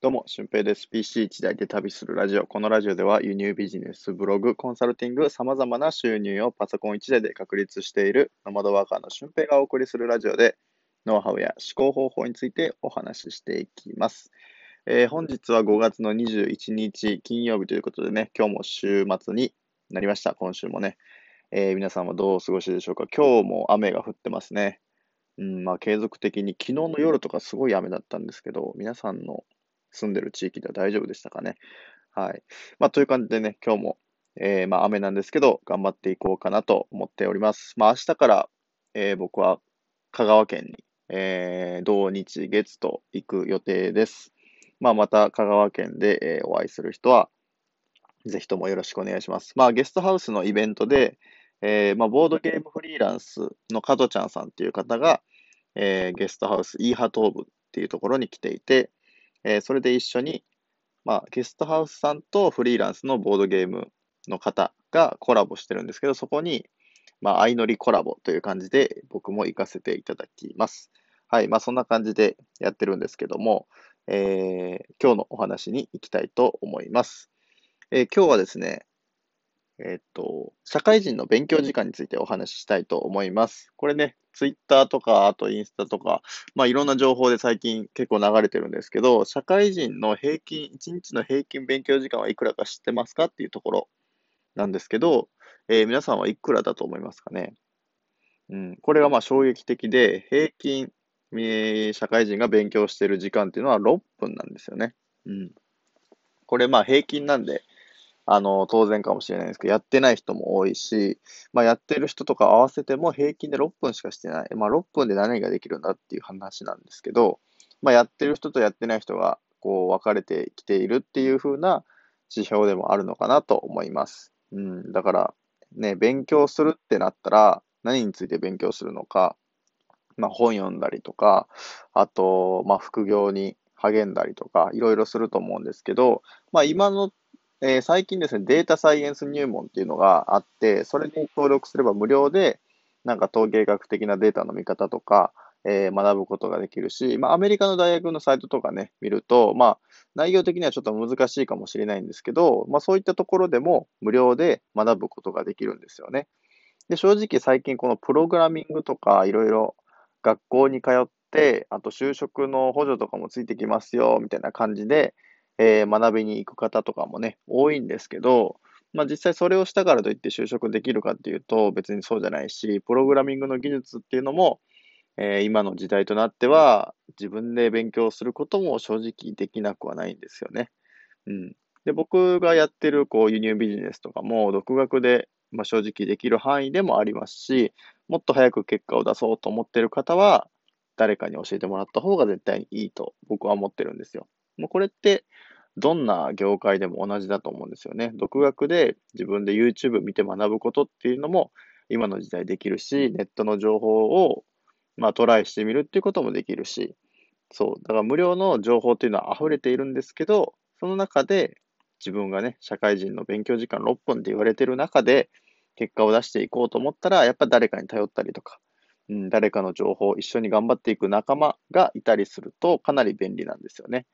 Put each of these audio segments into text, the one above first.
どうも、俊平です。PC 一台で旅するラジオ。このラジオでは輸入ビジネス、ブログ、コンサルティング、様々な収入をパソコン一台で確立しているノマドワーカーの俊平がお送りするラジオで、ノウハウや思考方法についてお話ししていきます。えー、本日は5月の21日金曜日ということでね、今日も週末になりました。今週もね。えー、皆さんはどうお過ごしでしょうか？今日も雨が降ってますね。うん、まあ継続的に昨日の夜とかすごい雨だったんですけど、皆さんの住んでる地域では大丈夫でしたかね。はい。まあ、という感じでね、今日も、えー、まあ、雨なんですけど、頑張っていこうかなと思っております。まあ、明日から、えー、僕は香川県に、えー、土日月と行く予定です。まあ、また香川県で、えー、お会いする人は、ぜひともよろしくお願いします。まあ、ゲストハウスのイベントで、えー、まあ、ボードゲームフリーランスの加トちゃんさんっていう方が、えー、ゲストハウスイーハトーブっていうところに来ていて、えー、それで一緒に、まあ、ゲストハウスさんとフリーランスのボードゲームの方がコラボしてるんですけど、そこに、まあ、相乗りコラボという感じで僕も行かせていただきます。はい。まあ、そんな感じでやってるんですけども、えー、今日のお話に行きたいと思います。えー、今日はですね、えっと、社会人の勉強時間についてお話ししたいと思います。これね、ツイッターとか、あとインスタとか、まあいろんな情報で最近結構流れてるんですけど、社会人の平均、1日の平均勉強時間はいくらか知ってますかっていうところなんですけど、えー、皆さんはいくらだと思いますかね？うん、これがまあ衝撃的で、平均、えー、社会人が勉強してる時間っていうのは6分なんですよね。うん。これまあ平均なんで、あの、当然かもしれないですけど、やってない人も多いし、まあ、やってる人とか合わせても平均で6分しかしてない。まあ、6分で何ができるんだっていう話なんですけど、まあ、やってる人とやってない人が、こう、分かれてきているっていう風な指標でもあるのかなと思います。うん、だから、ね、勉強するってなったら、何について勉強するのか、まあ、本読んだりとか、あと、まあ、副業に励んだりとか、いろいろすると思うんですけど、まあ、今のえー、最近ですね、データサイエンス入門っていうのがあって、それに登録すれば無料で、なんか統計学的なデータの見方とか、えー、学ぶことができるし、まあ、アメリカの大学のサイトとかね、見ると、まあ、内容的にはちょっと難しいかもしれないんですけど、まあ、そういったところでも無料で学ぶことができるんですよね。で、正直最近このプログラミングとかいろいろ学校に通って、あと就職の補助とかもついてきますよ、みたいな感じで、えー、学びに行く方とかもね、多いんですけど、まあ実際それをしたからといって就職できるかっていうと別にそうじゃないし、プログラミングの技術っていうのも、えー、今の時代となっては自分で勉強することも正直できなくはないんですよね。うん。で、僕がやってるこう輸入ビジネスとかも独学で、まあ、正直できる範囲でもありますし、もっと早く結果を出そうと思ってる方は、誰かに教えてもらった方が絶対にいいと僕は思ってるんですよ。もうこれって、どんな業界でも同じだと思うんですよね。独学で自分で YouTube 見て学ぶことっていうのも今の時代できるし、ネットの情報をまあトライしてみるっていうこともできるし、そう。だから無料の情報っていうのは溢れているんですけど、その中で自分がね、社会人の勉強時間6分って言われてる中で結果を出していこうと思ったら、やっぱ誰かに頼ったりとか、うん、誰かの情報を一緒に頑張っていく仲間がいたりするとかなり便利なんですよね。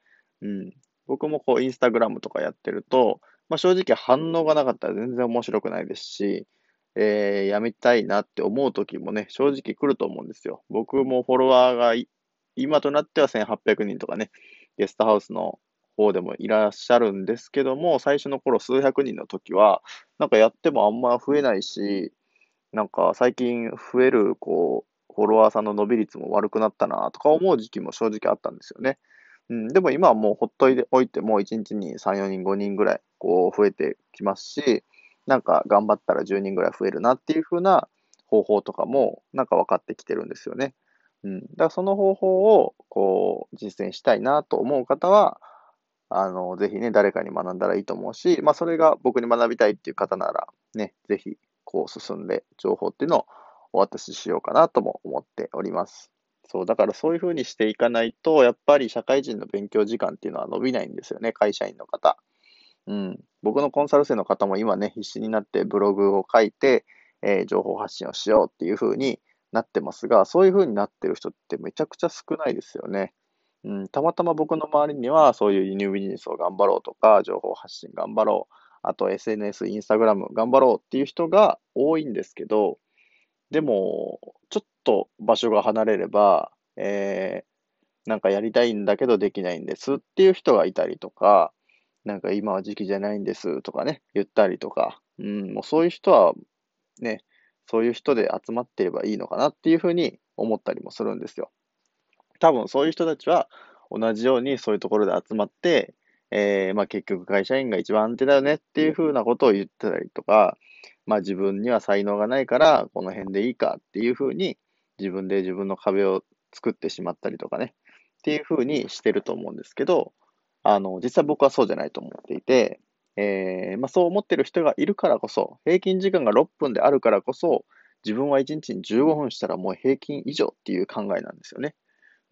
うん。僕もこう、インスタグラムとかやってると、まあ、正直反応がなかったら全然面白くないですし、えー、やめたいなって思う時もね、正直来ると思うんですよ。僕もフォロワーが今となっては1800人とかね、ゲストハウスの方でもいらっしゃるんですけども、最初の頃数百人の時は、なんかやってもあんま増えないし、なんか最近増える、こう、フォロワーさんの伸び率も悪くなったなとか思う時期も正直あったんですよね。うん、でも今はもうほっといておいても1日に3、4人、5人ぐらいこう増えてきますし、なんか頑張ったら10人ぐらい増えるなっていう風な方法とかもなんか分かってきてるんですよね。うん。だからその方法をこう実践したいなと思う方は、あの、ぜひね、誰かに学んだらいいと思うし、まあそれが僕に学びたいっていう方なら、ね、ぜひこう進んで情報っていうのをお渡ししようかなとも思っております。そう、だからそういうふうにしていかないと、やっぱり社会人の勉強時間っていうのは伸びないんですよね、会社員の方。うん。僕のコンサル生の方も今ね、必死になってブログを書いて、えー、情報発信をしようっていうふうになってますが、そういうふうになってる人ってめちゃくちゃ少ないですよね。うん、たまたま僕の周りにはそういう輸入ビジネスを頑張ろうとか、情報発信頑張ろう、あと SNS、インスタグラム頑張ろうっていう人が多いんですけど、でも、ちょっと場所が離れれば、えー、なんかやりたいんだけどできないんですっていう人がいたりとか、なんか今は時期じゃないんですとかね、言ったりとか、うん、もうそういう人はね、そういう人で集まっていればいいのかなっていうふうに思ったりもするんですよ。多分そういう人たちは同じようにそういうところで集まって、えー、まあ結局会社員が一番安定だよねっていうふうなことを言ってたりとか、まあ自分には才能がないからこの辺でいいかっていうふうに自分で自分の壁を作ってしまったりとかね、っていうふうにしてると思うんですけど、あの、実際僕はそうじゃないと思っていて、えー、まあそう思ってる人がいるからこそ、平均時間が6分であるからこそ、自分は1日に15分したらもう平均以上っていう考えなんですよね。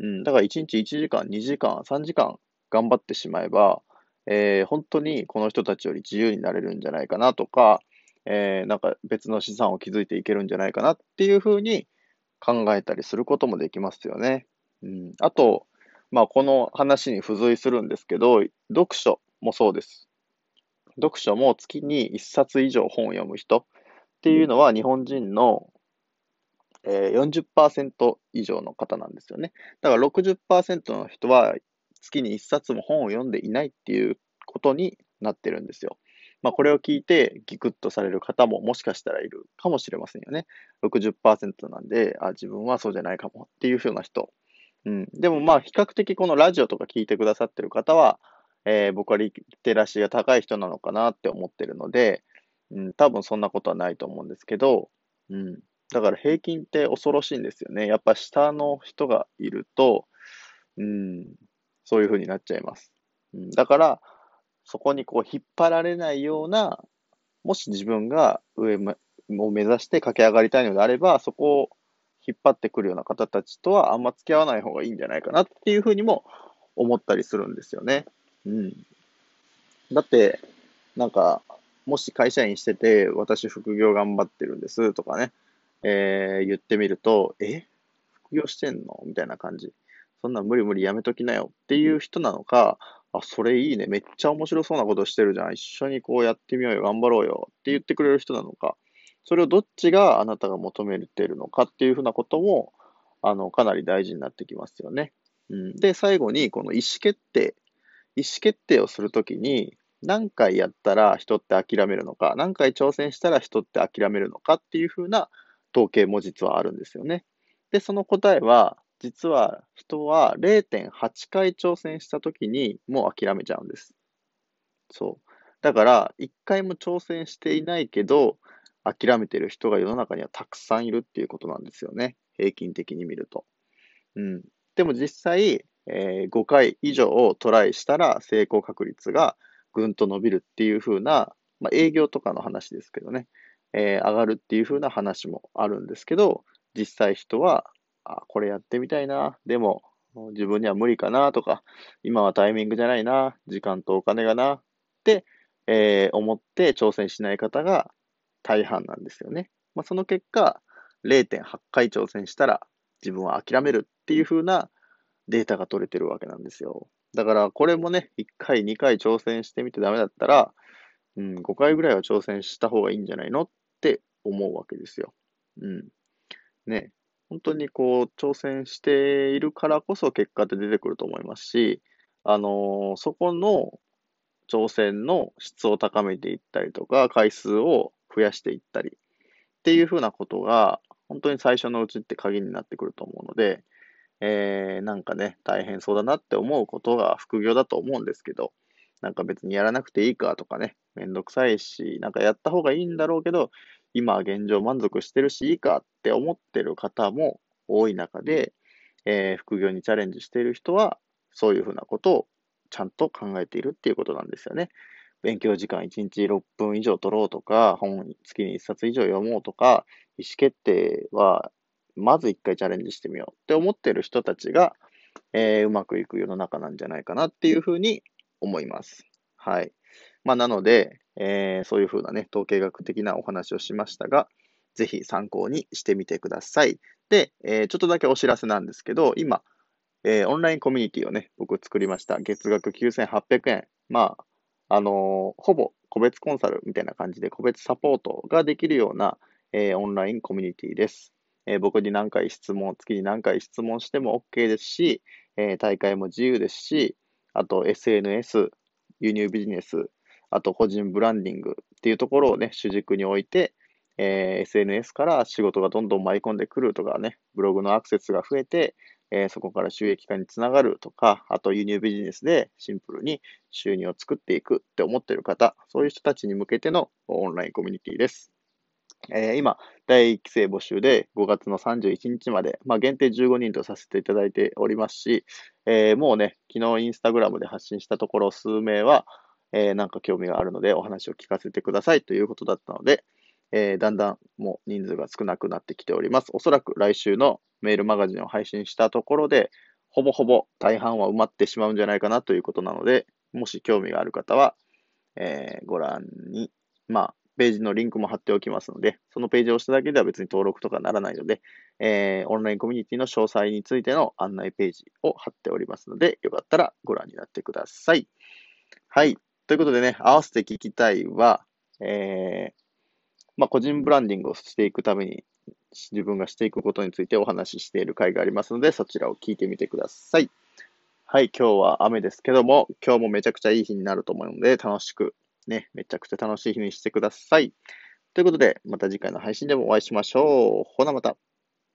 うん、だから1日1時間、2時間、3時間頑張ってしまえば、えー、本当にこの人たちより自由になれるんじゃないかなとか、えー、なんか別の資産を築いていけるんじゃないかなっていうふうに考えたりすることもできますよね。うん、あと、まあ、この話に付随するんですけど、読書もそうです。読書も月に1冊以上本を読む人っていうのは日本人のえー、40%以上の方なんですよね。だから60%の人は月に1冊も本を読んでいないっていうことになってるんですよ。まあ、これを聞いてギクッとされる方ももしかしたらいるかもしれませんよね。60%なんで、あ、自分はそうじゃないかもっていうふうな人。うん。でもまあ、比較的このラジオとか聞いてくださってる方は、えー、僕はリテラシーが高い人なのかなって思ってるので、うん、多分そんなことはないと思うんですけど、うん。だから平均って恐ろしいんですよね。やっぱ下の人がいると、うん、そういう風になっちゃいます。うん、だから、そこにこう引っ張られないような、もし自分が上を目指して駆け上がりたいのであれば、そこを引っ張ってくるような方たちとはあんま付き合わない方がいいんじゃないかなっていうふうにも思ったりするんですよね。うん。だって、なんか、もし会社員してて、私副業頑張ってるんですとかね、えー、言ってみると、え？副業してんの？みたいな感じ。そんな無理無理やめときなよっていう人なのか、あ、それいいね。めっちゃ面白そうなことしてるじゃん。一緒にこうやってみようよ。頑張ろうよ。って言ってくれる人なのか。それをどっちがあなたが求めてるのかっていうふうなことも、あの、かなり大事になってきますよね。うん、で、最後に、この意思決定。意思決定をするときに、何回やったら人って諦めるのか、何回挑戦したら人って諦めるのかっていうふうな統計も実はあるんですよね。で、その答えは、実は人は0.8回挑戦した時にもう諦めちゃうんです。そう。だから、1回も挑戦していないけど、諦めてる人が世の中にはたくさんいるっていうことなんですよね。平均的に見ると。うん。でも実際、えー、5回以上をトライしたら成功確率がぐんと伸びるっていう風な、まあ、営業とかの話ですけどね。えー、上がるっていう風な話もあるんですけど、実際人は、あ、これやってみたいな、でも自分には無理かなとか、今はタイミングじゃないな、時間とお金がな、って、えー、思って挑戦しない方が大半なんですよね。まあ、その結果、0.8回挑戦したら自分は諦めるっていう風なデータが取れてるわけなんですよ。だからこれもね、1回、2回挑戦してみてダメだったら、うん、5回ぐらいは挑戦した方がいいんじゃないのっって思うわけですよ。うん。ね。本当にこう、挑戦しているからこそ結果って出てくると思いますし、あの、そこの挑戦の質を高めていったりとか、回数を増やしていったりっていうふうなことが、本当に最初のうちって鍵になってくると思うので、えー、なんかね、大変そうだなって思うことが副業だと思うんですけど、なんか別にやらなくていいかとかね、めんどくさいし、なんかやった方がいいんだろうけど、今現状満足してるしいいかって思ってる方も多い中で、えー、副業にチャレンジしている人は、そういうふうなことをちゃんと考えているっていうことなんですよね。勉強時間1日6分以上取ろうとか、本月に1冊以上読もうとか、意思決定は、まず1回チャレンジしてみようって思ってる人たちが、えー、うまくいく世の中なんじゃないかなっていうふうに思います。はい。まあ、なので、えー、そういうふうなね、統計学的なお話をしましたが、ぜひ参考にしてみてください。で、えー、ちょっとだけお知らせなんですけど、今、えー、オンラインコミュニティをね、僕作りました。月額9800円。まあ、あのー、ほぼ個別コンサルみたいな感じで個別サポートができるような、えー、オンラインコミュニティです。え僕に何回質問、月に何回質問しても OK ですし、え大会も自由ですし、あと SNS、輸入ビジネス、あと個人ブランディングっていうところをね、主軸に置いて、えー、SNS から仕事がどんどん舞い込んでくるとかね、ブログのアクセスが増えて、えー、そこから収益化につながるとか、あと輸入ビジネスでシンプルに収入を作っていくって思ってる方、そういう人たちに向けてのオンラインコミュニティです。えー、今、第1期生募集で5月の31日まで、まあ、限定15人とさせていただいておりますし、えー、もうね、昨日インスタグラムで発信したところ数名は、えー、なんか興味があるのでお話を聞かせてくださいということだったので、えー、だんだんもう人数が少なくなってきております。おそらく来週のメールマガジンを配信したところで、ほぼほぼ大半は埋まってしまうんじゃないかなということなので、もし興味がある方は、えー、ご覧に、まあ、ページのリンクも貼っておきますので、そのページを押しただけでは別に登録とかならないので、えー、オンラインコミュニティの詳細についての案内ページを貼っておりますので、よかったらご覧になってください。はい。ということでね、合わせて聞きたいは、えー、まあ、個人ブランディングをしていくために、自分がしていくことについてお話ししている回がありますので、そちらを聞いてみてください。はい、今日は雨ですけども、今日もめちゃくちゃいい日になると思うので、楽しく、ね、めちゃくちゃ楽しい日にしてください。ということで、また次回の配信でもお会いしましょう。ほなまた。